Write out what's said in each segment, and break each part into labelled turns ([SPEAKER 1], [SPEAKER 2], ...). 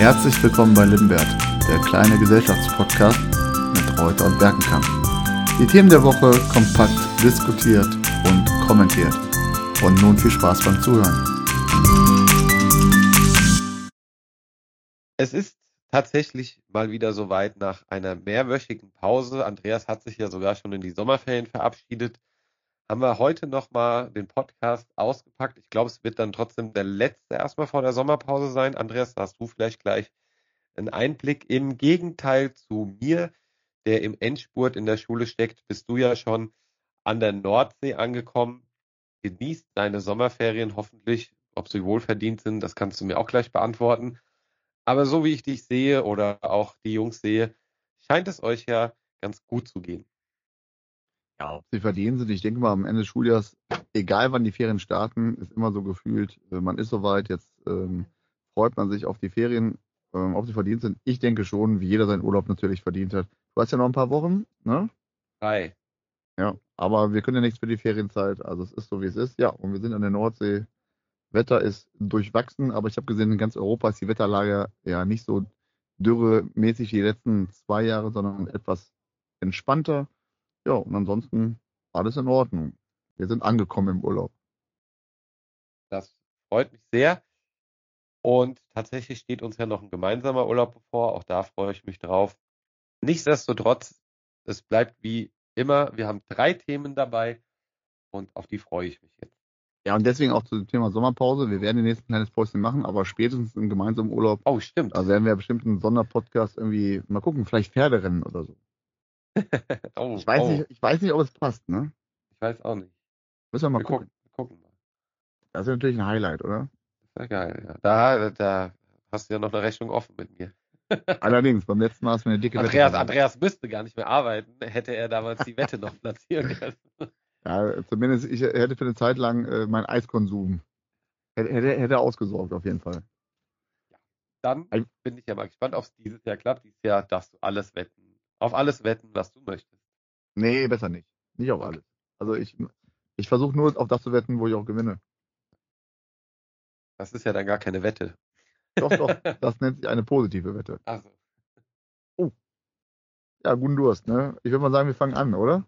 [SPEAKER 1] Herzlich willkommen bei Limbert, der kleine Gesellschaftspodcast mit Reuter und Berkenkamp. Die Themen der Woche kompakt diskutiert und kommentiert. Und nun viel Spaß beim Zuhören.
[SPEAKER 2] Es ist tatsächlich mal wieder soweit nach einer mehrwöchigen Pause. Andreas hat sich ja sogar schon in die Sommerferien verabschiedet. Haben wir heute nochmal den Podcast ausgepackt. Ich glaube, es wird dann trotzdem der letzte erstmal vor der Sommerpause sein. Andreas, hast du vielleicht gleich einen Einblick. Im Gegenteil zu mir, der im Endspurt in der Schule steckt, bist du ja schon an der Nordsee angekommen. Genießt deine Sommerferien hoffentlich. Ob sie wohlverdient sind, das kannst du mir auch gleich beantworten. Aber so wie ich dich sehe oder auch die Jungs sehe, scheint es euch ja ganz gut zu gehen.
[SPEAKER 1] Ja, ob sie verdienen sind, ich denke mal am Ende des Schuljahres, egal wann die Ferien starten, ist immer so gefühlt, äh, man ist soweit, jetzt ähm, freut man sich auf die Ferien, ähm, ob sie verdient sind. Ich denke schon, wie jeder seinen Urlaub natürlich verdient hat. Du hast ja noch ein paar Wochen, ne?
[SPEAKER 2] Drei.
[SPEAKER 1] Ja, aber wir können ja nichts für die Ferienzeit, also es ist so, wie es ist. Ja, und wir sind an der Nordsee Wetter ist durchwachsen, aber ich habe gesehen, in ganz Europa ist die Wetterlage ja nicht so dürremäßig wie die letzten zwei Jahre, sondern etwas entspannter. Ja, und ansonsten alles in Ordnung. Wir sind angekommen im Urlaub.
[SPEAKER 2] Das freut mich sehr. Und tatsächlich steht uns ja noch ein gemeinsamer Urlaub bevor. Auch da freue ich mich drauf. Nichtsdestotrotz, es bleibt wie immer. Wir haben drei Themen dabei und auf die freue ich mich jetzt.
[SPEAKER 1] Ja, und deswegen auch zum Thema Sommerpause. Wir werden den nächsten kleines Päuschen machen, aber spätestens im gemeinsamen Urlaub.
[SPEAKER 2] Oh, stimmt.
[SPEAKER 1] Da werden wir bestimmt einen Sonderpodcast irgendwie, mal gucken, vielleicht Pferderennen oder so. oh, ich, weiß oh. nicht, ich weiß nicht, ob es passt, ne?
[SPEAKER 2] Ich weiß auch nicht.
[SPEAKER 1] Müssen wir mal wir gucken. gucken. gucken. Das ist natürlich ein Highlight, oder?
[SPEAKER 2] Das ist ja geil, ja. Da, da hast du ja noch eine Rechnung offen mit mir.
[SPEAKER 1] Allerdings, beim letzten Mal hast du mir eine dicke
[SPEAKER 2] Andreas, Wette Andreas müsste gar nicht mehr arbeiten, hätte er damals die Wette noch platzieren können.
[SPEAKER 1] Ja, zumindest ich hätte für eine Zeit lang äh, meinen Eiskonsum hätte, hätte, hätte ausgesorgt auf jeden Fall.
[SPEAKER 2] Ja, dann bin ich ja mal gespannt, ob es dieses Jahr klappt. Dieses Jahr darfst du alles wetten. Auf alles wetten, was du möchtest.
[SPEAKER 1] Nee, besser nicht. Nicht auf alles. Also ich, ich versuche nur auf das zu wetten, wo ich auch gewinne.
[SPEAKER 2] Das ist ja dann gar keine Wette.
[SPEAKER 1] Doch, doch. Das nennt sich eine positive Wette.
[SPEAKER 2] Ach so.
[SPEAKER 1] Oh. Ja, guten Durst, ne? Ich würde mal sagen, wir fangen an, oder?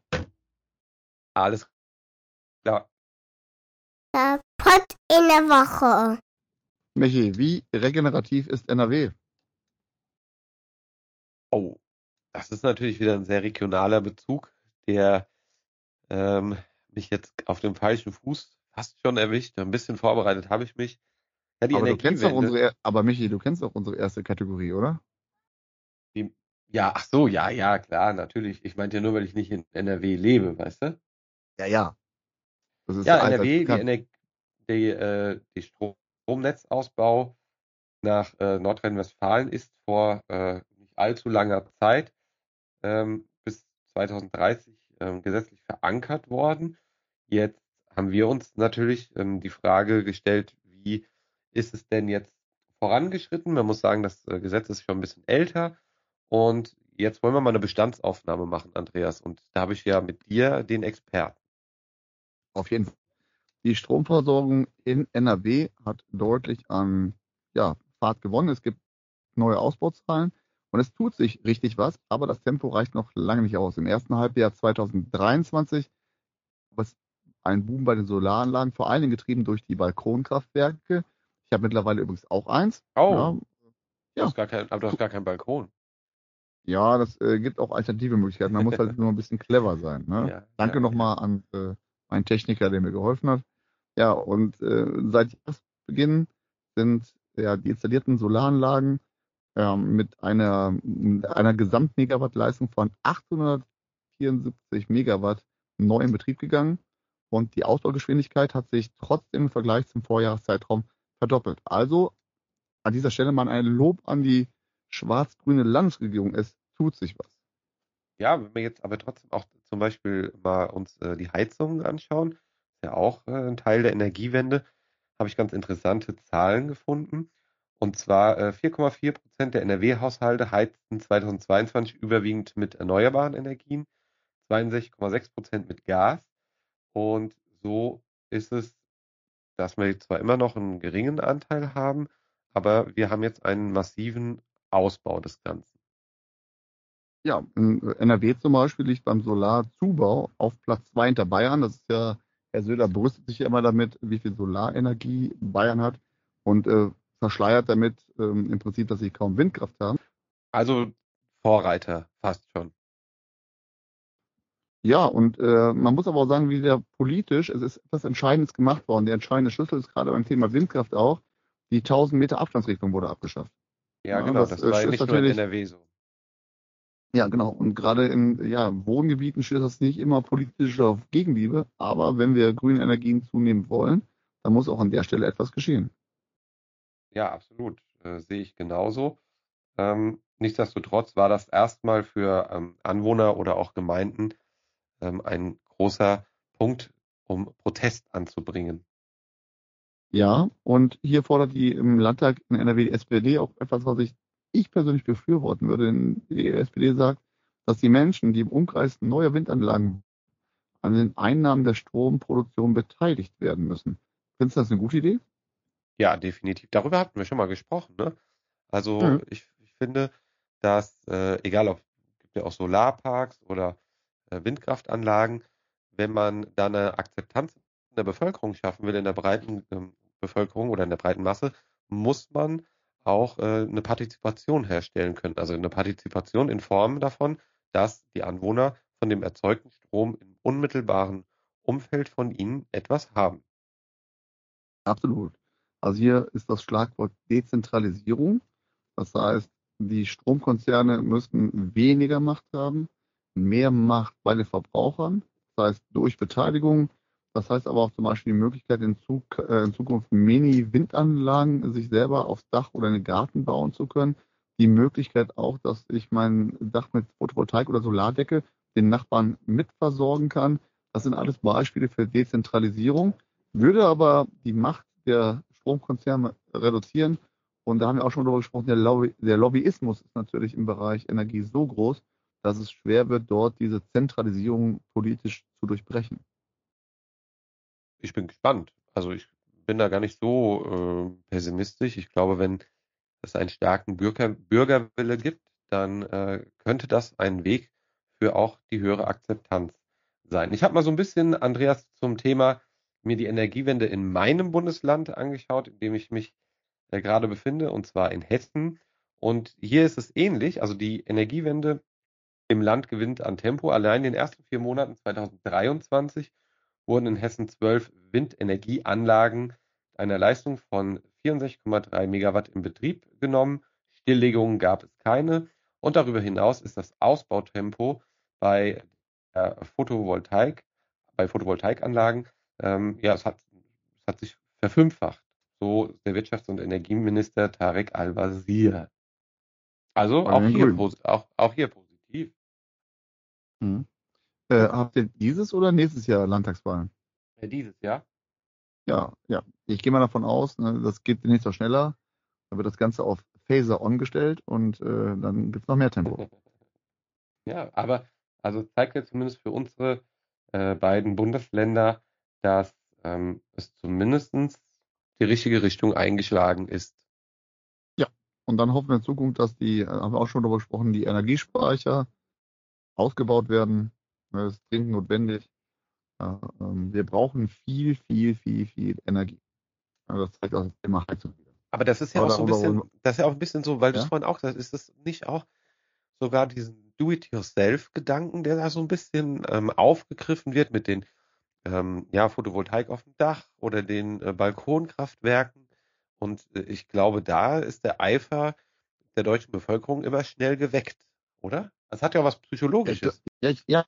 [SPEAKER 2] Alles klar.
[SPEAKER 3] Der Pott in der Woche.
[SPEAKER 1] Michi, wie regenerativ ist NRW?
[SPEAKER 2] Oh, das ist natürlich wieder ein sehr regionaler Bezug, der ähm, mich jetzt auf dem falschen Fuß fast schon erwischt. Ein bisschen vorbereitet habe ich mich.
[SPEAKER 1] Ja, aber, du kennst doch unsere, aber Michi, du kennst doch unsere erste Kategorie, oder?
[SPEAKER 2] Die, ja, ach so, ja, ja, klar, natürlich. Ich meinte ja nur, weil ich nicht in NRW lebe, weißt du?
[SPEAKER 1] Ja, ja.
[SPEAKER 2] Das ist ja, NRW, die, Ener die, äh, die Stromnetzausbau nach äh, Nordrhein-Westfalen ist vor äh, nicht allzu langer Zeit ähm, bis 2030 ähm, gesetzlich verankert worden. Jetzt haben wir uns natürlich ähm, die Frage gestellt, wie ist es denn jetzt vorangeschritten? Man muss sagen, das äh, Gesetz ist schon ein bisschen älter und jetzt wollen wir mal eine Bestandsaufnahme machen, Andreas. Und da habe ich ja mit dir den Experten.
[SPEAKER 1] Auf jeden Fall. Die Stromversorgung in NRW hat deutlich an ja, Fahrt gewonnen. Es gibt neue Ausbauzahlen und es tut sich richtig was, aber das Tempo reicht noch lange nicht aus. Im ersten Halbjahr 2023 was ein Boom bei den Solaranlagen, vor allen Dingen getrieben durch die Balkonkraftwerke. Ich habe mittlerweile übrigens auch eins.
[SPEAKER 2] Oh. Ja. Du hast gar kein, aber du hast gar keinen Balkon.
[SPEAKER 1] Ja, das äh, gibt auch alternative Möglichkeiten. Man muss halt nur ein bisschen clever sein. Ne? Ja, Danke ja, nochmal ja. an äh, ein Techniker, der mir geholfen hat. Ja, und äh, seit Jahresbeginn sind ja die installierten Solaranlagen äh, mit einer, einer Gesamtmegawattleistung von 874 Megawatt neu in Betrieb gegangen und die Ausbaugeschwindigkeit hat sich trotzdem im Vergleich zum Vorjahreszeitraum verdoppelt. Also an dieser Stelle mal ein Lob an die schwarz-grüne Landesregierung. Es tut sich was.
[SPEAKER 2] Ja, wenn wir jetzt aber trotzdem auch zum Beispiel mal uns äh, die Heizungen anschauen, ist ja auch äh, ein Teil der Energiewende, habe ich ganz interessante Zahlen gefunden. Und zwar äh, 4,4 Prozent der NRW-Haushalte heizten 2022 überwiegend mit erneuerbaren Energien, 62,6 Prozent mit Gas. Und so ist es, dass wir zwar immer noch einen geringen Anteil haben, aber wir haben jetzt einen massiven Ausbau des Ganzen.
[SPEAKER 1] Ja, NRW zum Beispiel liegt beim Solarzubau auf Platz zwei hinter Bayern. Das ist ja, Herr Söder brüstet sich ja immer damit, wie viel Solarenergie Bayern hat und äh, verschleiert damit ähm, im Prinzip, dass sie kaum Windkraft haben.
[SPEAKER 2] Also Vorreiter, fast schon.
[SPEAKER 1] Ja, und äh, man muss aber auch sagen, wieder politisch, es ist etwas Entscheidendes gemacht worden. Der entscheidende Schlüssel ist gerade beim Thema Windkraft auch, die 1000 Meter Abstandsregelung wurde abgeschafft.
[SPEAKER 2] Ja, ja genau, das, das war ja nicht nur in NRW so.
[SPEAKER 1] Ja, genau. Und gerade in ja, Wohngebieten steht das nicht immer politisch auf Gegenliebe. Aber wenn wir grüne Energien zunehmen wollen, dann muss auch an der Stelle etwas geschehen.
[SPEAKER 2] Ja, absolut. Äh, sehe ich genauso. Ähm, nichtsdestotrotz war das erstmal für ähm, Anwohner oder auch Gemeinden ähm, ein großer Punkt, um Protest anzubringen.
[SPEAKER 1] Ja, und hier fordert die im Landtag in NRW die SPD auch etwas, was ich, ich persönlich befürworten würde. Denn die SPD sagt, dass die Menschen, die im Umkreis neuer Windanlagen an den Einnahmen der Stromproduktion beteiligt werden müssen. Findest du das eine gute Idee?
[SPEAKER 2] Ja, definitiv. Darüber hatten wir schon mal gesprochen. Ne? Also mhm. ich, ich, finde, dass äh, egal ob gibt ja auch Solarparks oder äh, Windkraftanlagen, wenn man da eine Akzeptanz in der Bevölkerung schaffen will, in der breiten ähm, Bevölkerung oder in der breiten Masse, muss man auch äh, eine Partizipation herstellen können. Also eine Partizipation in Form davon, dass die Anwohner von dem erzeugten Strom im unmittelbaren Umfeld von ihnen etwas haben.
[SPEAKER 1] Absolut. Also hier ist das Schlagwort Dezentralisierung. Das heißt, die Stromkonzerne müssten weniger Macht haben, mehr Macht bei den Verbrauchern, das heißt durch Beteiligung. Das heißt aber auch zum Beispiel die Möglichkeit, äh, in Zukunft Mini-Windanlagen sich selber aufs Dach oder in den Garten bauen zu können. Die Möglichkeit auch, dass ich mein Dach mit Photovoltaik oder Solardecke den Nachbarn mitversorgen kann. Das sind alles Beispiele für Dezentralisierung, würde aber die Macht der Stromkonzerne reduzieren. Und da haben wir auch schon darüber gesprochen, der, Lobby, der Lobbyismus ist natürlich im Bereich Energie so groß, dass es schwer wird, dort diese Zentralisierung politisch zu durchbrechen.
[SPEAKER 2] Ich bin gespannt. Also ich bin da gar nicht so äh, pessimistisch. Ich glaube, wenn es einen starken Bürger, Bürgerwille gibt, dann äh, könnte das ein Weg für auch die höhere Akzeptanz sein. Ich habe mal so ein bisschen, Andreas, zum Thema mir die Energiewende in meinem Bundesland angeschaut, in dem ich mich äh, gerade befinde, und zwar in Hessen. Und hier ist es ähnlich. Also die Energiewende im Land gewinnt an Tempo. Allein in den ersten vier Monaten 2023 wurden in Hessen zwölf Windenergieanlagen einer Leistung von 64,3 Megawatt in Betrieb genommen. Stilllegungen gab es keine. Und darüber hinaus ist das Ausbautempo bei der Photovoltaik, bei Photovoltaikanlagen, ähm, ja, es hat, es hat sich verfünffacht. So der Wirtschafts- und Energieminister Tarek Al-Wazir. Also auch hier, auch, auch hier positiv.
[SPEAKER 1] Mhm. Äh, habt ihr dieses oder nächstes Jahr Landtagswahlen?
[SPEAKER 2] Ja, dieses Jahr.
[SPEAKER 1] Ja, ja. Ich gehe mal davon aus, ne, das geht nicht so schneller. Dann wird das Ganze auf Phaser On gestellt und äh, dann gibt es noch mehr Tempo.
[SPEAKER 2] ja, aber also zeigt ja zumindest für unsere äh, beiden Bundesländer, dass ähm, es zumindest die richtige Richtung eingeschlagen ist.
[SPEAKER 1] Ja, und dann hoffen wir in Zukunft, dass die, äh, haben wir auch schon darüber gesprochen, die Energiespeicher ausgebaut werden. Das ist dringend notwendig. Ähm, wir brauchen viel, viel, viel, viel Energie. Das zeigt auch das Thema Heizung wieder.
[SPEAKER 2] Aber das ist ja Aber auch so ein bisschen, das ist ja auch ein bisschen so, weil ja? du es vorhin auch sagst, ist das nicht auch sogar diesen Do-it-yourself-Gedanken, der da so ein bisschen ähm, aufgegriffen wird mit den ähm, ja, Photovoltaik auf dem Dach oder den äh, Balkonkraftwerken. Und äh, ich glaube, da ist der Eifer der deutschen Bevölkerung immer schnell geweckt, oder? Das hat ja was Psychologisches.
[SPEAKER 1] Ja, ja, ja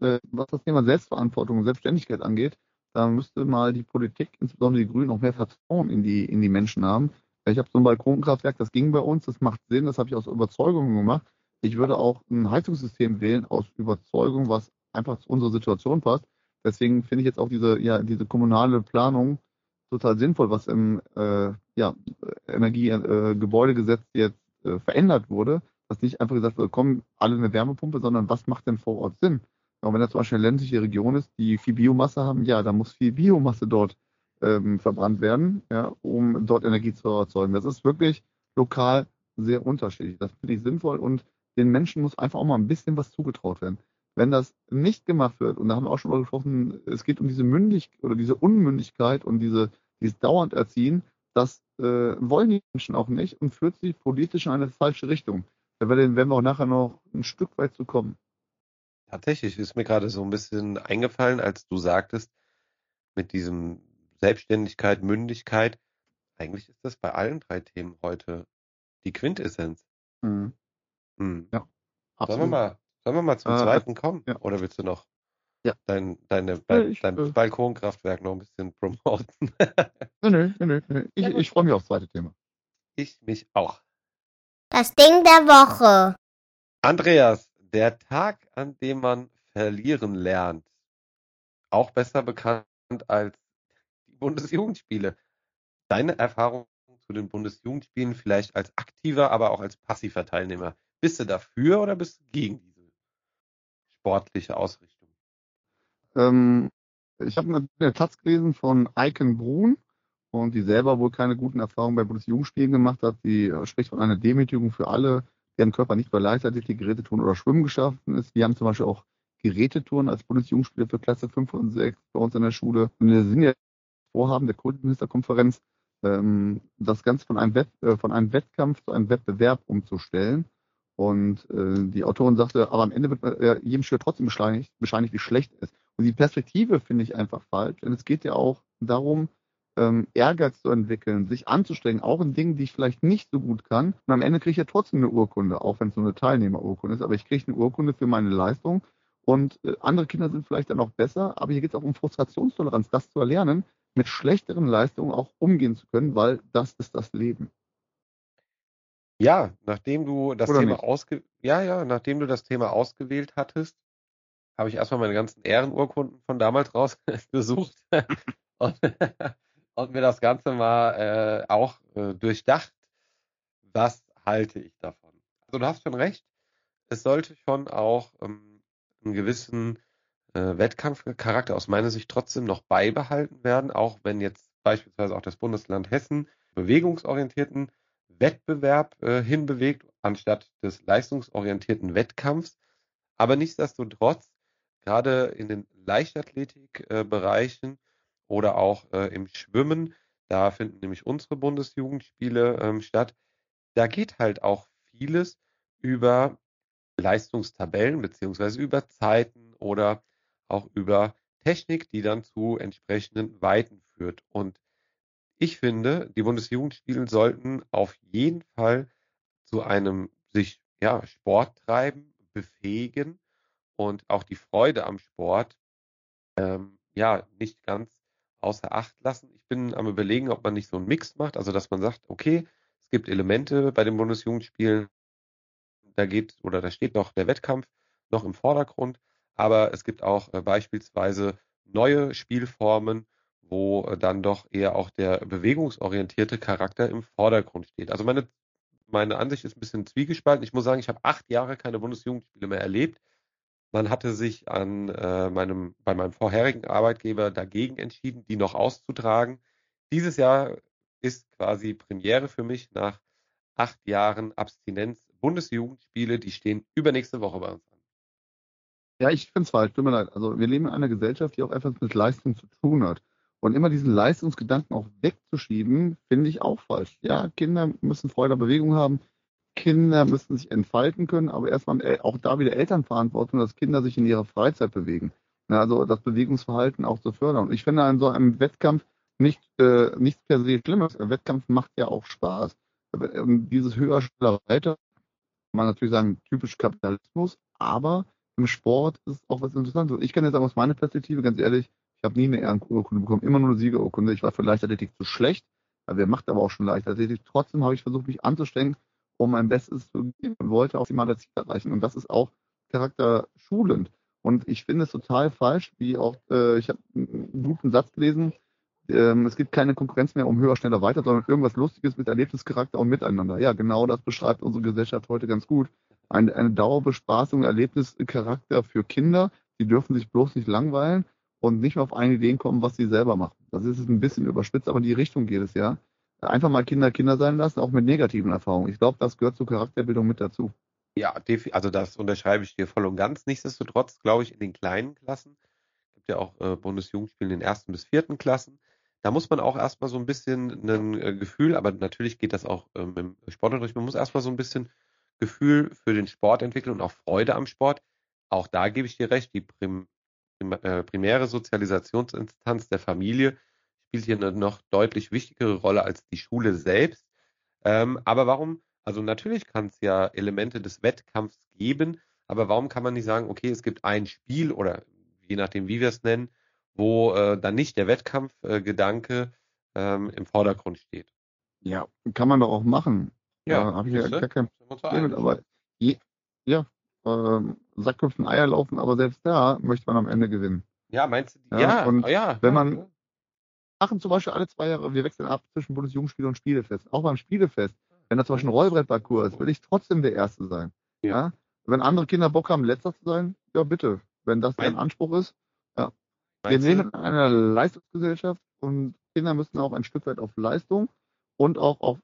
[SPEAKER 1] äh, was das Thema Selbstverantwortung und Selbstständigkeit angeht, da müsste mal die Politik, insbesondere die Grünen, auch mehr Vertrauen in die, in die Menschen haben. Ich habe so ein Balkonkraftwerk, das ging bei uns, das macht Sinn, das habe ich aus Überzeugung gemacht. Ich würde auch ein Heizungssystem wählen aus Überzeugung, was einfach zu unserer Situation passt. Deswegen finde ich jetzt auch diese, ja, diese kommunale Planung total sinnvoll, was im äh, ja, Energiegebäudegesetz äh, jetzt äh, verändert wurde, dass nicht einfach gesagt wird, komm, alle eine Wärmepumpe, sondern was macht denn vor Ort Sinn? Und wenn das zum Beispiel eine ländliche Region ist, die viel Biomasse haben, ja, dann muss viel Biomasse dort ähm, verbrannt werden, ja, um dort Energie zu erzeugen. Das ist wirklich lokal sehr unterschiedlich. Das finde ich sinnvoll und den Menschen muss einfach auch mal ein bisschen was zugetraut werden. Wenn das nicht gemacht wird, und da haben wir auch schon mal gesprochen, es geht um diese Mündigkeit oder diese Unmündigkeit und diese, dieses dauernd Erziehen, das äh, wollen die Menschen auch nicht und führt sie politisch in eine falsche Richtung. Da werden wir auch nachher noch ein Stück weit zu kommen.
[SPEAKER 2] Tatsächlich ist mir gerade so ein bisschen eingefallen, als du sagtest, mit diesem Selbstständigkeit, Mündigkeit. Eigentlich ist das bei allen drei Themen heute die Quintessenz. Mhm. Mhm. Ja, absolut. Sollen wir mal, sollen wir mal zum äh, zweiten kommen? Ja. Oder willst du noch ja. dein, deine, dein, ich, dein äh, Balkonkraftwerk noch ein bisschen promoten?
[SPEAKER 1] nö, nö, nö. Ich, ich freue mich aufs zweite Thema.
[SPEAKER 2] Ich mich auch.
[SPEAKER 3] Das Ding der Woche.
[SPEAKER 2] Andreas, der Tag, an dem man verlieren lernt. Auch besser bekannt als die Bundesjugendspiele. Deine Erfahrung zu den Bundesjugendspielen vielleicht als aktiver, aber auch als passiver Teilnehmer. Bist du dafür oder bist du gegen diese sportliche Ausrichtung?
[SPEAKER 1] Ähm, ich habe eine Taz gelesen von Eiken Brun und die selber wohl keine guten Erfahrungen bei Bundesjugendspielen gemacht hat. Die spricht von einer Demütigung für alle, deren Körper nicht bei Leichtathletik, Gerätetouren oder Schwimmen geschaffen ist. Wir haben zum Beispiel auch Gerätetouren als Bundesjugendspiele für Klasse 5 und 6 bei uns in der Schule. Und wir sind ja Vorhaben der Kultusministerkonferenz, ähm, das Ganze von einem, Wett, äh, von einem Wettkampf zu einem Wettbewerb umzustellen. Und äh, die Autorin sagte, aber am Ende wird äh, jedem Schüler trotzdem bescheinigt, bescheinigt, wie schlecht es ist. Und die Perspektive finde ich einfach falsch, denn es geht ja auch darum, ähm, Ehrgeiz zu entwickeln, sich anzustrengen, auch in Dingen, die ich vielleicht nicht so gut kann. Und am Ende kriege ich ja trotzdem eine Urkunde, auch wenn es nur eine Teilnehmerurkunde ist. Aber ich kriege eine Urkunde für meine Leistung. Und äh, andere Kinder sind vielleicht dann auch besser, aber hier geht es auch um Frustrationstoleranz, das zu erlernen, mit schlechteren Leistungen auch umgehen zu können, weil das ist das Leben.
[SPEAKER 2] Ja, nachdem du das Oder Thema ausge ja, ja, nachdem du das Thema ausgewählt hattest, habe ich erstmal meine ganzen Ehrenurkunden von damals rausgesucht und, und, mir das Ganze mal äh, auch äh, durchdacht. Was halte ich davon? Also du hast schon recht, es sollte schon auch ähm, einen gewissen äh, Wettkampfcharakter aus meiner Sicht trotzdem noch beibehalten werden, auch wenn jetzt beispielsweise auch das Bundesland Hessen bewegungsorientierten Wettbewerb äh, hinbewegt, anstatt des leistungsorientierten Wettkampfs. Aber nichtsdestotrotz, gerade in den Leichtathletikbereichen äh, oder auch äh, im Schwimmen, da finden nämlich unsere Bundesjugendspiele ähm, statt, da geht halt auch vieles über Leistungstabellen beziehungsweise über Zeiten oder auch über Technik, die dann zu entsprechenden Weiten führt. Und ich finde, die Bundesjugendspiele sollten auf jeden Fall zu einem sich ja, Sport treiben, befähigen und auch die Freude am Sport ähm, ja nicht ganz außer Acht lassen. Ich bin am überlegen, ob man nicht so einen Mix macht, also dass man sagt, okay, es gibt Elemente bei den Bundesjugendspielen, da geht oder da steht noch der Wettkampf noch im Vordergrund, aber es gibt auch äh, beispielsweise neue Spielformen, wo äh, dann doch eher auch der bewegungsorientierte Charakter im Vordergrund steht. Also meine, meine Ansicht ist ein bisschen zwiegespalten. Ich muss sagen, ich habe acht Jahre keine Bundesjugendspiele mehr erlebt. Man hatte sich an äh, meinem, bei meinem vorherigen Arbeitgeber dagegen entschieden, die noch auszutragen. Dieses Jahr ist quasi Premiere für mich nach acht Jahren Abstinenz. Bundesjugendspiele, die stehen übernächste Woche bei uns an.
[SPEAKER 1] Ja, ich finde es falsch, tut mir leid. Also wir leben in einer Gesellschaft, die auch etwas mit Leistung zu tun hat. Und immer diesen Leistungsgedanken auch wegzuschieben, finde ich auch falsch. Ja, Kinder müssen Freude an Bewegung haben. Kinder müssen sich entfalten können, aber erstmal auch da wieder Elternverantwortung, dass Kinder sich in ihrer Freizeit bewegen. Also das Bewegungsverhalten auch zu fördern. Und ich finde an so einem Wettkampf nicht, äh, nichts per se Schlimmes. Ein Wettkampf macht ja auch Spaß. Und dieses höher, schneller, weiter, kann man natürlich sagen, typisch Kapitalismus, aber im Sport ist auch was Interessantes. Ich kann jetzt sagen, aus meiner Perspektive, ganz ehrlich, ich habe nie eine Ehrenurkunde bekommen, immer nur eine Siegerurkunde. Ich war für Leichtathletik zu schlecht, wer macht aber auch schon Leichtathletik. Trotzdem habe ich versucht, mich anzustrengen, um mein Bestes zu geben und wollte auch immer das Ziel erreichen. Und das ist auch charakterschulend. Und ich finde es total falsch, wie auch, äh, ich habe einen guten Satz gelesen, ähm, es gibt keine Konkurrenz mehr um höher, schneller, weiter, sondern irgendwas Lustiges mit Erlebnischarakter und Miteinander. Ja, genau das beschreibt unsere Gesellschaft heute ganz gut. Eine, eine Dauerbespaßung, Erlebnischarakter für Kinder. Die dürfen sich bloß nicht langweilen und nicht mehr auf eigene Ideen kommen, was sie selber machen. Das ist ein bisschen überspitzt, aber in die Richtung geht es ja. Einfach mal Kinder Kinder sein lassen, auch mit negativen Erfahrungen. Ich glaube, das gehört zur Charakterbildung mit dazu.
[SPEAKER 2] Ja, also das unterschreibe ich dir voll und ganz. Nichtsdestotrotz glaube ich in den kleinen Klassen, gibt ja auch äh, Bundesjugendspiele in den ersten bis vierten Klassen, da muss man auch erstmal so ein bisschen ein äh, Gefühl, aber natürlich geht das auch ähm, im Sportunterricht, man muss erstmal so ein bisschen Gefühl für den Sport entwickeln und auch Freude am Sport. Auch da gebe ich dir recht, die prim, primäre Sozialisationsinstanz der Familie spielt hier eine noch deutlich wichtigere Rolle als die Schule selbst. Ähm, aber warum, also natürlich kann es ja Elemente des Wettkampfs geben, aber warum kann man nicht sagen, okay, es gibt ein Spiel oder je nachdem, wie wir es nennen, wo äh, dann nicht der Wettkampfgedanke äh, ähm, im Vordergrund steht.
[SPEAKER 1] Ja, kann man doch auch machen. Ja, da habe ich ja gar kein Problem mit. Aber je, ja, ähm, Sackköpfen Eier laufen, aber selbst da möchte man am Ende gewinnen.
[SPEAKER 2] Ja, meinst
[SPEAKER 1] du? Ja, ja, und ja, wenn man ja. machen zum Beispiel alle zwei Jahre, wir wechseln ab zwischen Bundesjugendspiele und Spielefest. Auch beim Spielefest, wenn da zum Beispiel ein Rollbrettparcours ist, will ich trotzdem der Erste sein. Ja. ja. Wenn andere Kinder Bock haben, Letzter zu sein, ja bitte. Wenn das dein Anspruch ist, wir leben in einer Leistungsgesellschaft und Kinder müssen auch ein Stück weit auf Leistung und auch auf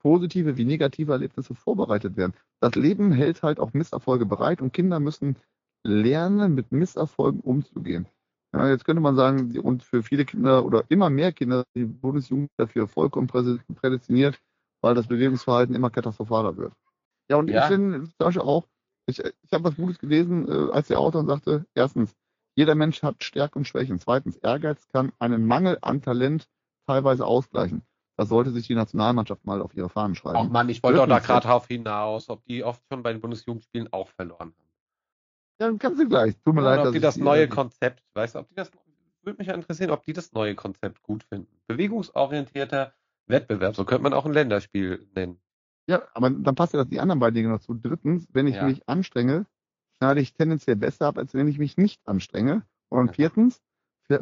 [SPEAKER 1] positive wie negative Erlebnisse vorbereitet werden. Das Leben hält halt auch Misserfolge bereit und Kinder müssen lernen, mit Misserfolgen umzugehen. Ja, jetzt könnte man sagen, und für viele Kinder oder immer mehr Kinder, die Bundesjugend dafür vollkommen prädestiniert, weil das Bewegungsverhalten immer katastrophaler wird. Ja, und ja. ich finde zum Beispiel auch, ich, ich habe was Gutes gelesen, äh, als der Autor sagte, erstens, jeder Mensch hat Stärken und Schwächen. Zweitens, Ehrgeiz kann einen Mangel an Talent teilweise ausgleichen. Das sollte sich die Nationalmannschaft mal auf ihre Fahnen schreiben.
[SPEAKER 2] Oh Mann, ich wollte doch da gerade drauf hinaus, ob die oft schon bei den Bundesjugendspielen auch verloren haben.
[SPEAKER 1] Ja, dann kannst du gleich. Tut mir
[SPEAKER 2] Oder
[SPEAKER 1] leid.
[SPEAKER 2] Ob die das neue die, Konzept, weißt du, ob die das, würde mich interessieren, ob die das neue Konzept gut finden. Bewegungsorientierter Wettbewerb, so könnte man auch ein Länderspiel nennen.
[SPEAKER 1] Ja, aber dann passt ja das die anderen beiden Dinge dazu. Drittens, wenn ich ja. mich anstrenge, schneide ich tendenziell besser ab, als wenn ich mich nicht anstrenge. Und viertens,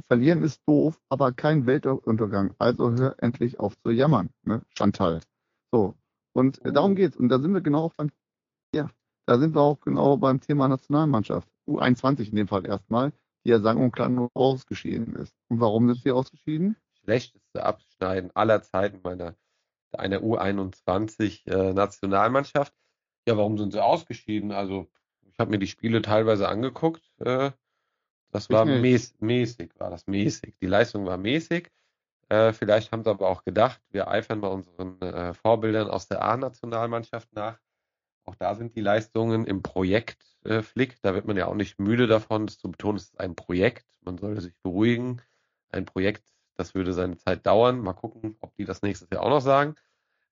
[SPEAKER 1] verlieren ist doof, aber kein Weltuntergang. Also hör endlich auf zu jammern, ne? Chantal. So. Und oh. darum geht's. Und da sind wir genau auch beim, ja, da sind wir auch genau beim Thema Nationalmannschaft. U21 in dem Fall erstmal, die ja sang und klang nur ausgeschieden ist. Und warum sind sie ausgeschieden?
[SPEAKER 2] Schlechteste Abschneiden aller Zeiten meiner einer U21 äh, Nationalmannschaft. Ja, warum sind sie ausgeschieden? Also ich habe mir die Spiele teilweise angeguckt. Äh, das war mäß, mäßig, war das mäßig. Die Leistung war mäßig. Äh, vielleicht haben sie aber auch gedacht, wir eifern bei unseren äh, Vorbildern aus der A-Nationalmannschaft nach. Auch da sind die Leistungen im Projekt äh, Flick. Da wird man ja auch nicht müde davon, das zu betonen, es ist ein Projekt. Man sollte sich beruhigen. Ein Projekt, das würde seine Zeit dauern. Mal gucken, ob die das nächstes Jahr auch noch sagen.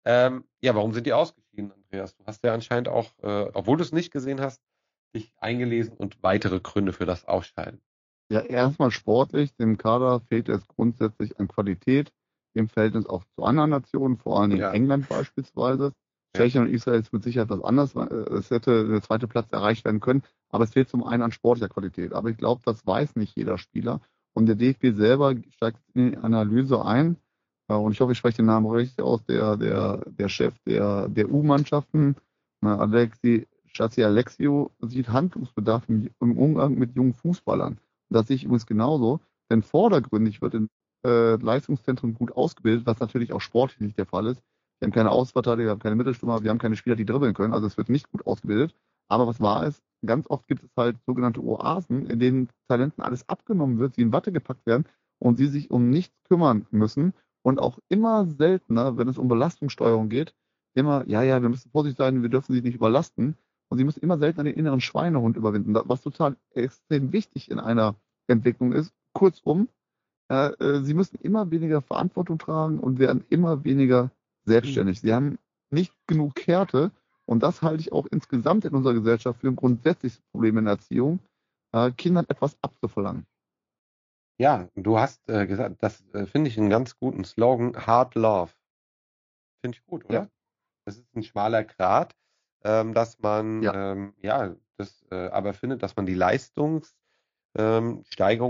[SPEAKER 2] Ähm, ja, warum sind die ausgeschieden, Andreas? Du hast ja anscheinend auch, äh, obwohl du es nicht gesehen hast, dich eingelesen und weitere Gründe für das Ausscheiden?
[SPEAKER 1] Ja, erstmal sportlich. Dem Kader fehlt es grundsätzlich an Qualität im Verhältnis auch zu anderen Nationen, vor allem ja. England beispielsweise. Tschechien und Israel ist mit Sicherheit was anderes. Es hätte der zweite Platz erreicht werden können, aber es fehlt zum einen an sportlicher Qualität. Aber ich glaube, das weiß nicht jeder Spieler. Und der DFB selber steigt in die Analyse ein. Äh, und ich hoffe, ich spreche den Namen richtig aus. Der, der, der Chef der, der U-Mannschaften, Alexi Chassi Alexio sieht Handlungsbedarf im, im, Umgang mit jungen Fußballern. Das sehe ich übrigens genauso, denn vordergründig wird in äh, Leistungszentren gut ausgebildet, was natürlich auch sportlich nicht der Fall ist. Wir haben keine Ausverteidiger, wir haben keine Mittelstürmer, wir haben keine Spieler, die dribbeln können, also es wird nicht gut ausgebildet. Aber was wahr ist, ganz oft gibt es halt sogenannte Oasen, in denen Talenten alles abgenommen wird, sie in Watte gepackt werden und sie sich um nichts kümmern müssen und auch immer seltener, wenn es um Belastungssteuerung geht, immer, ja, ja, wir müssen vorsichtig sein, wir dürfen sie nicht überlasten. Und sie müssen immer seltener den inneren Schweinehund überwinden, was total extrem wichtig in einer Entwicklung ist. Kurzum, äh, äh, sie müssen immer weniger Verantwortung tragen und werden immer weniger selbstständig. Sie haben nicht genug Härte und das halte ich auch insgesamt in unserer Gesellschaft für ein grundsätzliches Problem in der Erziehung, äh, Kindern etwas abzuverlangen.
[SPEAKER 2] Ja, du hast äh, gesagt, das äh, finde ich einen ganz guten Slogan, Hard Love. Finde ich gut, oder? Ja. Das ist ein schmaler Grat ähm, dass man ja, ähm, ja das äh, aber findet, dass man die Leistungssteigerung ähm,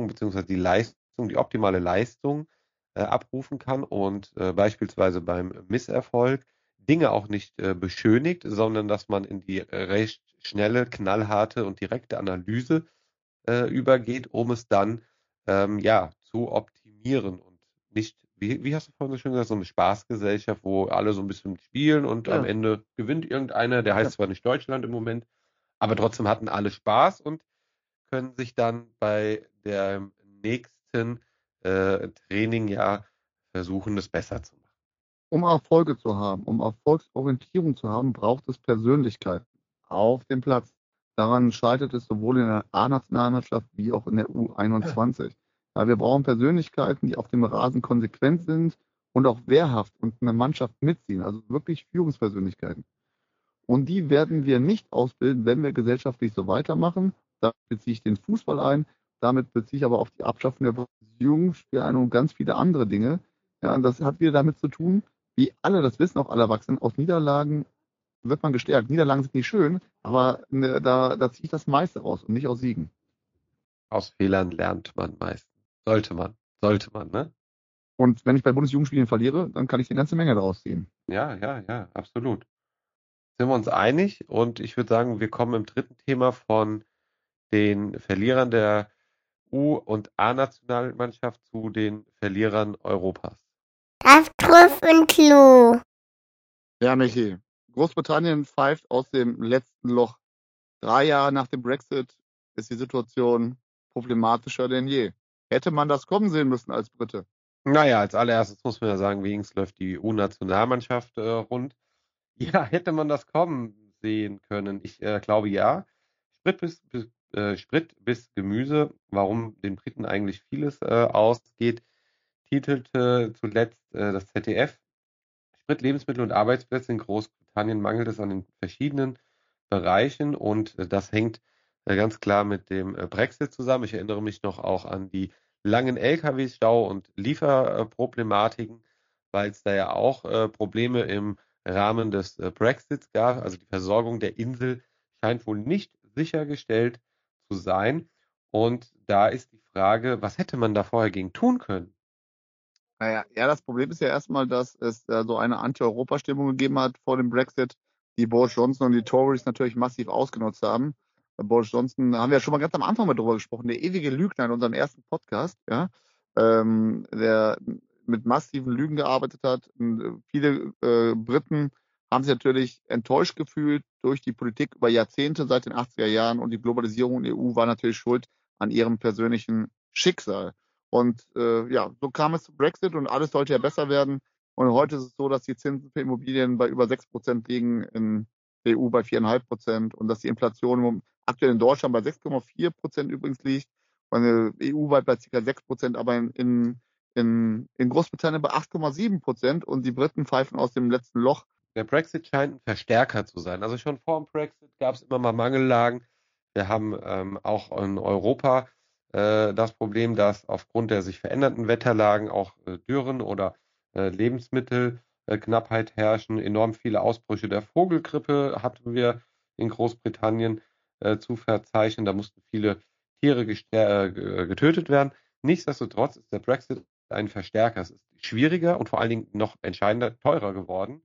[SPEAKER 2] beziehungsweise die Leistung, die optimale Leistung äh, abrufen kann und äh, beispielsweise beim Misserfolg Dinge auch nicht äh, beschönigt, sondern dass man in die recht schnelle, knallharte und direkte Analyse äh, übergeht, um es dann ähm, ja, zu optimieren und nicht, wie, wie hast du vorhin so schön gesagt, so eine Spaßgesellschaft, wo alle so ein bisschen spielen und ja. am Ende gewinnt irgendeiner, der heißt ja. zwar nicht Deutschland im Moment, aber trotzdem hatten alle Spaß und können sich dann bei der nächsten äh, Training ja versuchen, das besser zu machen.
[SPEAKER 1] Um Erfolge zu haben, um Erfolgsorientierung zu haben, braucht es Persönlichkeit auf dem Platz. Daran scheitert es sowohl in der A-Nationalmannschaft wie auch in der U21. Ja, wir brauchen Persönlichkeiten, die auf dem Rasen konsequent sind und auch wehrhaft und eine Mannschaft mitziehen. Also wirklich Führungspersönlichkeiten. Und die werden wir nicht ausbilden, wenn wir gesellschaftlich so weitermachen. Da beziehe ich den Fußball ein. Damit beziehe ich aber auf die Abschaffung der Jugendspiele ein und ganz viele andere Dinge. Ja, und das hat wieder damit zu tun, wie alle das wissen, auch alle Erwachsenen, aus Niederlagen wird man gestärkt. Niederlagen sind nicht schön, aber ne, da, da ziehe ich das meiste raus und nicht aus Siegen.
[SPEAKER 2] Aus Fehlern lernt man meistens. Sollte man. Sollte man, ne?
[SPEAKER 1] Und wenn ich bei Bundesjugendspielen verliere, dann kann ich eine ganze Menge daraus ziehen.
[SPEAKER 2] Ja, ja, ja, absolut. Sind wir uns einig? Und ich würde sagen, wir kommen im dritten Thema von den Verlierern der U- und A-Nationalmannschaft zu den Verlierern Europas.
[SPEAKER 3] Das Trüffelklo.
[SPEAKER 1] Ja, Michi. Großbritannien pfeift aus dem letzten Loch. Drei Jahre nach dem Brexit ist die Situation problematischer denn je. Hätte man das kommen sehen müssen als Brite?
[SPEAKER 2] Naja, als allererstes muss man ja sagen, wie läuft die U-Nationalmannschaft äh, rund. Ja, hätte man das kommen sehen können? Ich äh, glaube ja. Sprit bis, bis, äh, Sprit bis Gemüse, warum den Briten eigentlich vieles äh, ausgeht, titelte zuletzt äh, das ZDF. Sprit, Lebensmittel und Arbeitsplätze in Großbritannien mangelt es an den verschiedenen Bereichen und äh, das hängt äh, ganz klar mit dem Brexit zusammen. Ich erinnere mich noch auch an die langen Lkw-Stau und Lieferproblematiken, weil es da ja auch Probleme im Rahmen des Brexits gab. Also die Versorgung der Insel scheint wohl nicht sichergestellt sein. Und da ist die Frage, was hätte man da vorher gegen tun können?
[SPEAKER 1] Naja, ja, das Problem ist ja erstmal, dass es äh, so eine Anti-Europa-Stimmung gegeben hat vor dem Brexit, die Boris Johnson und die Tories natürlich massiv ausgenutzt haben. Boris Johnson haben wir ja schon mal ganz am Anfang mal drüber gesprochen, der ewige Lügner in unserem ersten Podcast, ja, ähm, der mit massiven Lügen gearbeitet hat. Und viele äh, Briten haben sich natürlich enttäuscht gefühlt durch die Politik über Jahrzehnte seit den 80er Jahren und die Globalisierung in der EU war natürlich schuld an ihrem persönlichen Schicksal. Und äh, ja, so kam es zu Brexit und alles sollte ja besser werden. Und heute ist es so, dass die Zinsen für Immobilien bei über 6 Prozent liegen, in der EU bei 4,5 Prozent und dass die Inflation aktuell in Deutschland bei 6,4 Prozent übrigens liegt, EU-weit bei ca. 6 Prozent, aber in, in, in Großbritannien bei 8,7 Prozent und die Briten pfeifen aus dem letzten Loch.
[SPEAKER 2] Der Brexit scheint ein Verstärker zu sein. Also schon vor dem Brexit gab es immer mal Mangellagen. Wir haben ähm, auch in Europa äh, das Problem, dass aufgrund der sich verändernden Wetterlagen auch äh, Dürren oder äh, Lebensmittelknappheit herrschen. Enorm viele Ausbrüche der Vogelgrippe hatten wir in Großbritannien zu verzeichnen. Da mussten viele Tiere getötet werden. Nichtsdestotrotz ist der Brexit ein Verstärker. Es ist schwieriger und vor allen Dingen noch entscheidender teurer geworden,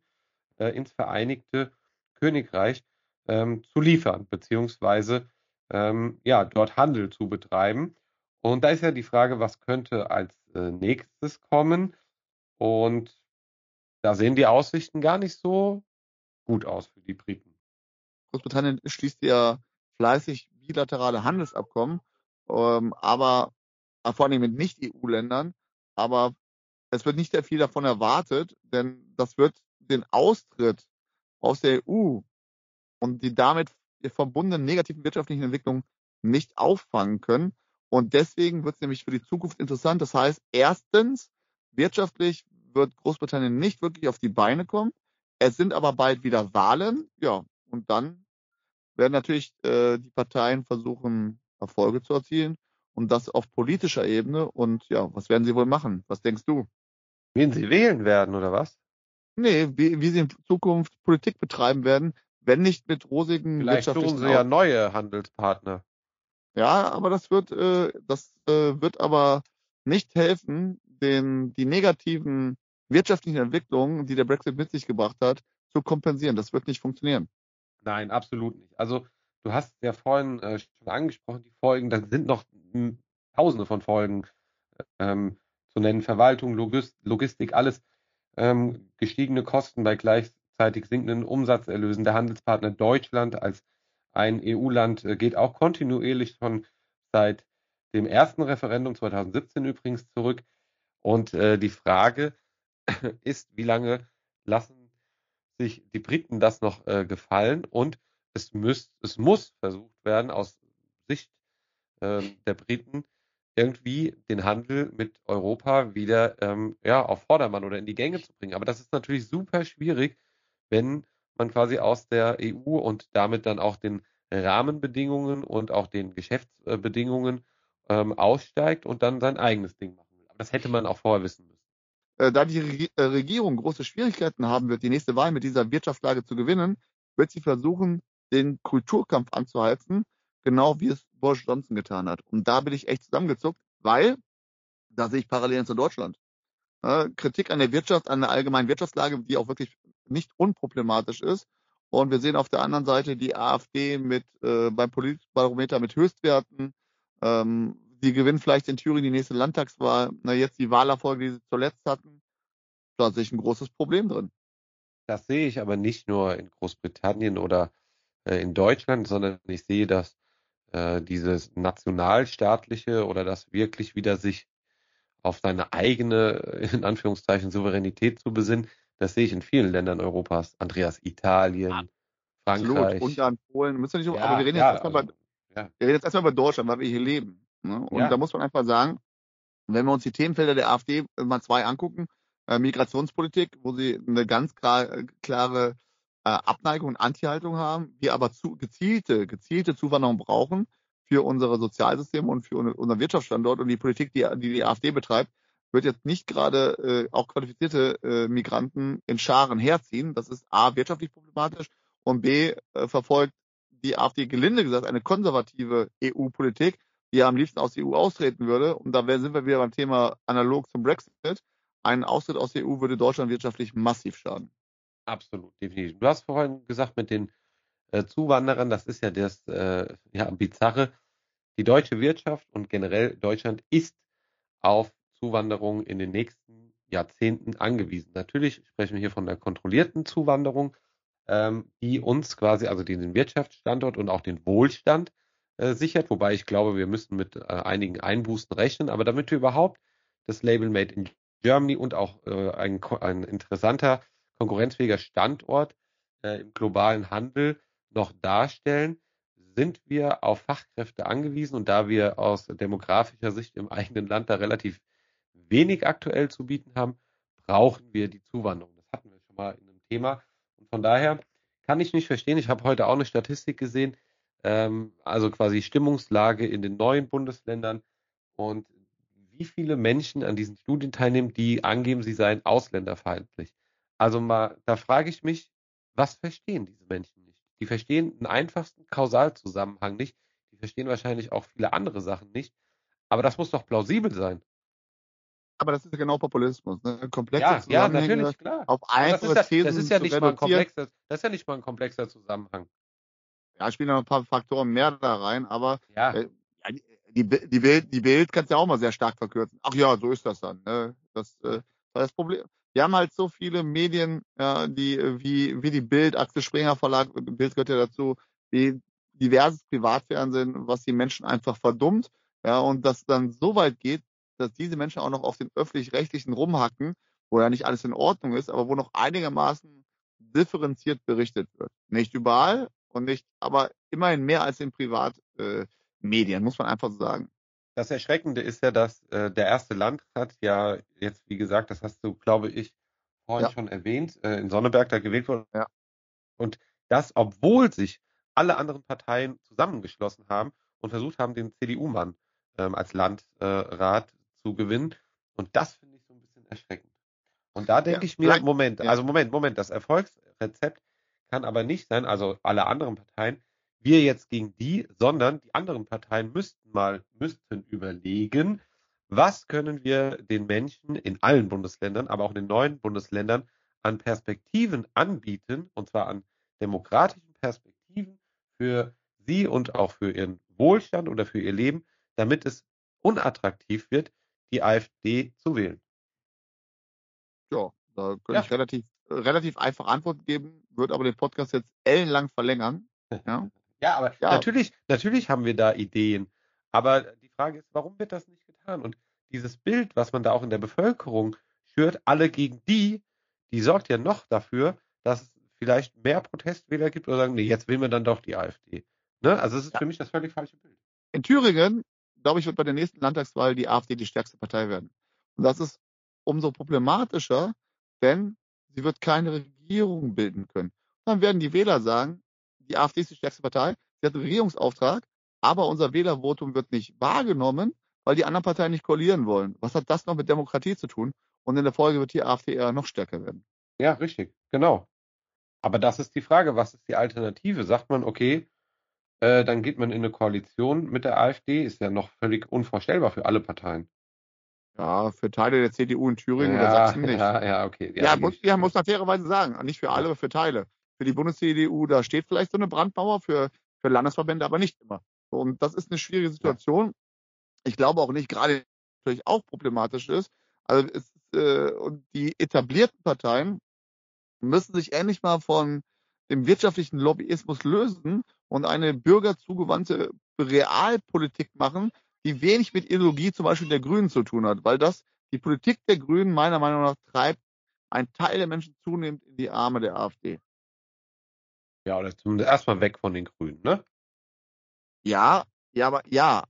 [SPEAKER 2] ins Vereinigte Königreich ähm, zu liefern, beziehungsweise ähm, ja, dort Handel zu betreiben. Und da ist ja die Frage, was könnte als äh, nächstes kommen? Und da sehen die Aussichten gar nicht so gut aus für die Briten.
[SPEAKER 1] Großbritannien schließt ja fleißig bilaterale Handelsabkommen, ähm, aber äh, vor allem mit Nicht-EU-Ländern. Aber es wird nicht sehr viel davon erwartet, denn das wird den Austritt aus der EU und die damit verbundenen negativen wirtschaftlichen Entwicklungen nicht auffangen können. Und deswegen wird es nämlich für die Zukunft interessant. Das heißt, erstens, wirtschaftlich wird Großbritannien nicht wirklich auf die Beine kommen. Es sind aber bald wieder Wahlen. Ja, und dann werden natürlich äh, die Parteien versuchen, Erfolge zu erzielen. Und das auf politischer Ebene. Und ja, was werden sie wohl machen? Was denkst du?
[SPEAKER 2] Wen sie wählen werden, oder was?
[SPEAKER 1] Nee, wie, wie sie in Zukunft Politik betreiben werden, wenn nicht mit rosigen
[SPEAKER 2] Vielleicht suchen sie ja neue Handelspartner.
[SPEAKER 1] Ja, aber das wird, äh, das äh, wird aber nicht helfen, den, die negativen wirtschaftlichen Entwicklungen, die der Brexit mit sich gebracht hat, zu kompensieren. Das wird nicht funktionieren.
[SPEAKER 2] Nein, absolut nicht. Also du hast ja vorhin äh, schon angesprochen, die Folgen, da sind noch ein tausende von Folgen ähm, zu nennen. Verwaltung, Logist, Logistik, alles ähm, gestiegene Kosten bei gleichzeitig sinkenden Umsatzerlösen. Der Handelspartner Deutschland als ein EU-Land äh, geht auch kontinuierlich schon seit dem ersten Referendum 2017 übrigens zurück. Und äh, die Frage ist, wie lange lassen sich die Briten das noch äh, gefallen? Und es, müsst, es muss versucht werden, aus Sicht äh, der Briten irgendwie den Handel mit Europa wieder ähm, ja, auf Vordermann oder in die Gänge zu bringen. Aber das ist natürlich super schwierig, wenn man quasi aus der EU und damit dann auch den Rahmenbedingungen und auch den Geschäftsbedingungen ähm, aussteigt und dann sein eigenes Ding machen will. Aber das hätte man auch vorher wissen müssen.
[SPEAKER 1] Äh, da die äh, Regierung große Schwierigkeiten haben wird, die nächste Wahl mit dieser Wirtschaftslage zu gewinnen, wird sie versuchen, den Kulturkampf anzuheizen, genau wie es Boris Johnson getan hat. Und da bin ich echt zusammengezuckt, weil da sehe ich Parallelen zu Deutschland. Kritik an der Wirtschaft, an der allgemeinen Wirtschaftslage, die auch wirklich nicht unproblematisch ist. Und wir sehen auf der anderen Seite die AfD mit äh, beim Politbarometer mit Höchstwerten. Ähm, die gewinnen vielleicht in Thüringen die nächste Landtagswahl. Na, jetzt die Wahlerfolge, die sie zuletzt hatten, da sehe ich ein großes Problem drin.
[SPEAKER 2] Das sehe ich aber nicht nur in Großbritannien oder äh, in Deutschland, sondern ich sehe, dass äh, dieses nationalstaatliche oder das wirklich wieder sich auf seine eigene, in Anführungszeichen, Souveränität zu besinnen, das sehe ich in vielen Ländern Europas. Andreas, Italien, ja. Frankreich. Absolut.
[SPEAKER 1] Ungarn, Polen. Müssen wir nicht, ja, aber wir reden, ja, jetzt erstmal also, über, wir reden jetzt erstmal über Deutschland, weil wir hier leben. Ne? Und da muss man einfach sagen, wenn wir uns die Themenfelder der AfD mal zwei angucken, äh, Migrationspolitik, wo sie eine ganz klar, äh, klare äh, Abneigung und Anti-Haltung haben, wir aber zu, gezielte, gezielte Zuwanderung brauchen für unsere Sozialsysteme und für unseren Wirtschaftsstandort und die Politik, die die, die AfD betreibt, wird jetzt nicht gerade äh, auch qualifizierte äh, Migranten in Scharen herziehen. Das ist A, wirtschaftlich problematisch und B, äh, verfolgt die AfD gelinde gesagt eine konservative EU-Politik, die am liebsten aus der EU austreten würde. Und da sind wir wieder beim Thema analog zum Brexit. Ein Austritt aus der EU würde Deutschland wirtschaftlich massiv schaden.
[SPEAKER 2] Absolut, definitiv. Du hast vorhin gesagt mit den äh, Zuwanderern, das ist ja das äh, ja, Bizarre. Die deutsche Wirtschaft und generell Deutschland ist auf Zuwanderung in den nächsten Jahrzehnten angewiesen. Natürlich sprechen wir hier von der kontrollierten Zuwanderung, ähm, die uns quasi, also den Wirtschaftsstandort und auch den Wohlstand äh, sichert, wobei ich glaube, wir müssen mit äh, einigen Einbußen rechnen, aber damit wir überhaupt das Label Made in Germany und auch äh, ein, ein interessanter, konkurrenzfähiger Standort äh, im globalen Handel noch darstellen, sind wir auf Fachkräfte angewiesen und da wir aus demografischer Sicht im eigenen Land da relativ wenig aktuell zu bieten haben, brauchen wir die Zuwanderung. Das hatten wir schon mal in einem Thema. Und von daher kann ich nicht verstehen. Ich habe heute auch eine Statistik gesehen, ähm, also quasi Stimmungslage in den neuen Bundesländern und wie viele Menschen an diesen Studien teilnehmen, die angeben, sie seien ausländerfeindlich. Also mal, da frage ich mich, was verstehen diese Menschen nicht? Die verstehen den einfachsten Kausalzusammenhang nicht. Die verstehen wahrscheinlich auch viele andere Sachen nicht. Aber das muss doch plausibel sein.
[SPEAKER 1] Aber das ist ja genau Populismus. Ne?
[SPEAKER 2] Komplexe ja, ja, natürlich, klar. Auf einfache das ist ja, das ist ja nicht mal ein komplexer, das ist ja nicht mal ein komplexer Zusammenhang.
[SPEAKER 1] Ja, spielen noch ein paar Faktoren mehr da rein, aber ja. Äh, die, die, Bild, die Bild kannst du ja auch mal sehr stark verkürzen. Ach ja, so ist das dann. Ne? Das äh, war das Problem. Wir haben halt so viele Medien, ja, die wie, wie die Bild, Axel Springer Verlag, Bild gehört ja dazu, wie diverses Privatfernsehen, was die Menschen einfach verdummt. Ja, und das dann so weit geht, dass diese Menschen auch noch auf den öffentlich-rechtlichen rumhacken, wo ja nicht alles in Ordnung ist, aber wo noch einigermaßen differenziert berichtet wird. Nicht überall und nicht, aber immerhin mehr als in Privatmedien, äh, muss man einfach so sagen.
[SPEAKER 2] Das Erschreckende ist ja, dass äh, der erste Landrat ja jetzt, wie gesagt, das hast du, glaube ich, vorhin ja. schon erwähnt, äh, in Sonneberg da gewählt wurde. Ja. Und das, obwohl sich alle anderen Parteien zusammengeschlossen haben und versucht haben, den CDU-Mann ähm, als Landrat zu gewinnen. Und das finde ich so ein bisschen erschreckend. Und da denke ja, ich mir, Moment, also Moment, Moment, das Erfolgsrezept kann aber nicht sein, also alle anderen Parteien, wir jetzt gegen die, sondern die anderen Parteien müssten mal, müssten überlegen, was können wir den Menschen in allen Bundesländern, aber auch in den neuen Bundesländern an Perspektiven anbieten, und zwar an demokratischen Perspektiven für sie und auch für ihren Wohlstand oder für ihr Leben, damit es unattraktiv wird, die AfD zu wählen.
[SPEAKER 1] Ja, da könnte ja. ich relativ, relativ einfach Antwort geben, würde aber den Podcast jetzt ellenlang verlängern.
[SPEAKER 2] Ja, ja aber ja. Natürlich, natürlich haben wir da Ideen. Aber die Frage ist, warum wird das nicht getan? Und dieses Bild, was man da auch in der Bevölkerung schürt, alle gegen die, die sorgt ja noch dafür, dass es vielleicht mehr Protestwähler gibt oder sagen, nee, jetzt wählen wir dann doch die AfD. Ne? Also es ist ja. für mich das völlig falsche Bild.
[SPEAKER 1] In Thüringen, glaube ich, wird bei der nächsten Landtagswahl die AfD die stärkste Partei werden. Und das ist umso problematischer, denn sie wird keine Regierung bilden können. Dann werden die Wähler sagen, die AfD ist die stärkste Partei, sie hat einen Regierungsauftrag, aber unser Wählervotum wird nicht wahrgenommen, weil die anderen Parteien nicht koalieren wollen. Was hat das noch mit Demokratie zu tun? Und in der Folge wird die AfD eher noch stärker werden.
[SPEAKER 2] Ja, richtig, genau. Aber das ist die Frage, was ist die Alternative? Sagt man, okay, äh, dann geht man in eine Koalition mit der AfD, ist ja noch völlig unvorstellbar für alle Parteien.
[SPEAKER 1] Ja, für Teile der CDU in Thüringen
[SPEAKER 2] ja,
[SPEAKER 1] oder Sachsen nicht.
[SPEAKER 2] Ja, ja, okay.
[SPEAKER 1] Ja, ja muss, ja, muss man fairerweise sagen. Nicht für alle, aber für Teile. Für die Bundes-CDU, da steht vielleicht so eine Brandmauer, für, für Landesverbände aber nicht immer. Und das ist eine schwierige Situation. Ich glaube auch nicht, gerade natürlich auch problematisch ist. Also es, äh, und die etablierten Parteien müssen sich endlich mal von dem wirtschaftlichen Lobbyismus lösen und eine bürgerzugewandte Realpolitik machen, die wenig mit Ideologie zum Beispiel der Grünen zu tun hat, weil das die Politik der Grünen meiner Meinung nach treibt ein Teil der Menschen zunehmend in die Arme der AfD.
[SPEAKER 2] Ja, oder zumindest erstmal weg von den Grünen, ne?
[SPEAKER 1] Ja, ja, aber ja.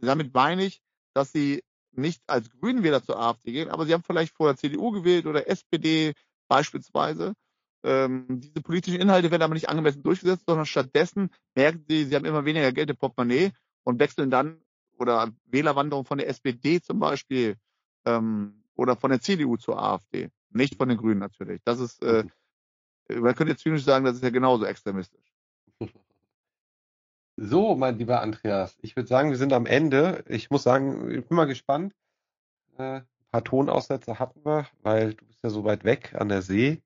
[SPEAKER 1] Damit meine ich, dass sie nicht als Grünenwähler zur AfD gehen, aber sie haben vielleicht vorher CDU gewählt oder SPD beispielsweise. Ähm, diese politischen Inhalte werden aber nicht angemessen durchgesetzt, sondern stattdessen merken sie, sie haben immer weniger Geld im Portemonnaie und wechseln dann oder Wählerwanderung von der SPD zum Beispiel ähm, oder von der CDU zur AfD. Nicht von den Grünen natürlich. Das ist, äh, man könnte jetzt zynisch sagen, das ist ja genauso extremistisch.
[SPEAKER 2] So, mein lieber Andreas, ich würde sagen, wir sind am Ende. Ich muss sagen, ich bin mal gespannt. Äh, ein paar Tonaussätze hatten wir, weil du bist ja so weit weg an der See.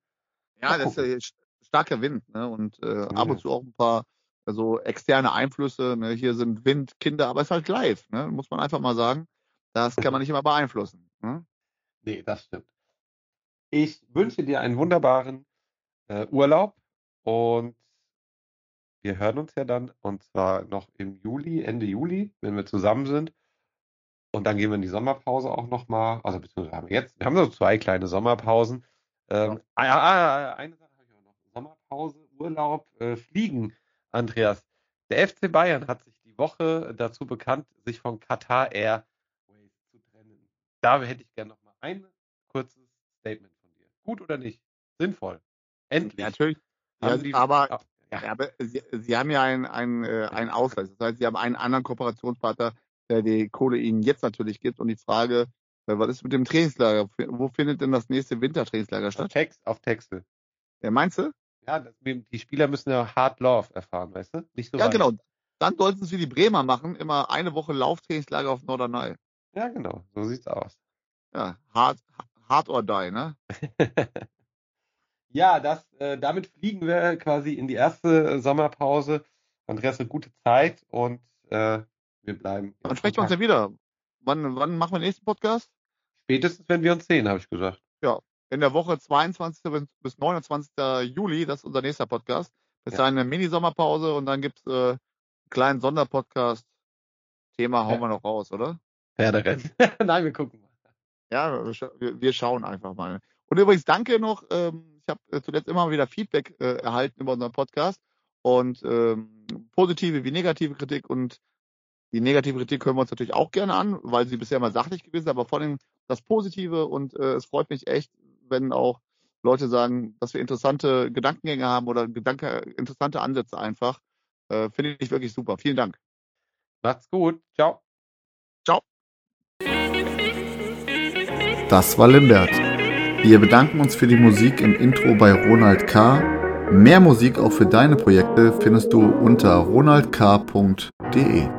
[SPEAKER 1] Ja, das ist ja starker Wind, ne? Und äh, ja. ab und zu auch ein paar also externe Einflüsse. Ne? Hier sind Wind, Kinder, aber es ist halt live, ne? Muss man einfach mal sagen. Das kann man nicht immer beeinflussen. Ne?
[SPEAKER 2] Nee, das stimmt. Ich wünsche dir einen wunderbaren äh, Urlaub und wir hören uns ja dann und zwar noch im Juli, Ende Juli, wenn wir zusammen sind. Und dann gehen wir in die Sommerpause auch nochmal. Also beziehungsweise haben wir jetzt, wir haben so zwei kleine Sommerpausen. Ähm, ah, ah, eine Sache habe ich auch noch. Sommerpause, Urlaub, äh, Fliegen, Andreas. Der FC Bayern hat sich die Woche dazu bekannt, sich von Qatar Airways zu trennen. Da hätte ich gerne nochmal ein kurzes Statement von dir. Gut oder nicht? Sinnvoll. Endlich.
[SPEAKER 1] Natürlich. Ja, die, aber ja. aber Sie, Sie haben ja einen, einen, äh, einen Ausgleich. Das heißt, Sie haben einen anderen Kooperationspartner, der die Kohle Ihnen jetzt natürlich gibt. Und die Frage, äh, was ist mit dem Trainingslager? Wo findet denn das nächste Wintertrainingslager statt? Auf,
[SPEAKER 2] Text, auf Texel.
[SPEAKER 1] Ja, meinst du?
[SPEAKER 2] Ja, die Spieler müssen ja Hard Love erfahren, weißt du?
[SPEAKER 1] Nicht so Ja, weit. genau. Dann sollten es wie die Bremer machen, immer eine Woche Lauftrainingslager auf Norderney.
[SPEAKER 2] Ja, genau. So sieht's aus.
[SPEAKER 1] Ja, hard, hard or die, ne?
[SPEAKER 2] Ja, das, äh, damit fliegen wir quasi in die erste Sommerpause. Andreas, eine gute Zeit und äh, wir bleiben.
[SPEAKER 1] Wann sprechen wir uns ja wieder? Wann, wann machen wir den nächsten Podcast?
[SPEAKER 2] Spätestens, wenn wir uns sehen, habe ich gesagt.
[SPEAKER 1] Ja, in der Woche 22. bis 29. Juli, das ist unser nächster Podcast. Bis ja. dahin eine Mini-Sommerpause und dann gibt's äh, einen kleinen Sonderpodcast. Thema hauen ja. wir noch raus, oder?
[SPEAKER 2] Pferderennen. Nein, wir gucken mal.
[SPEAKER 1] Ja, wir, wir schauen einfach mal. Und übrigens danke noch, ähm, ich habe äh, zuletzt immer wieder Feedback äh, erhalten über unseren Podcast und ähm, positive wie negative Kritik und die negative Kritik hören wir uns natürlich auch gerne an, weil sie bisher mal sachlich gewesen ist, aber vor allem das Positive und äh, es freut mich echt, wenn auch Leute sagen, dass wir interessante Gedankengänge haben oder Gedanke, interessante Ansätze einfach. Äh, Finde ich wirklich super. Vielen Dank.
[SPEAKER 2] Macht's gut. Ciao.
[SPEAKER 1] Ciao.
[SPEAKER 4] Das war Limbert. Wir bedanken uns für die Musik im Intro bei Ronald K. Mehr Musik auch für deine Projekte findest du unter ronaldk.de.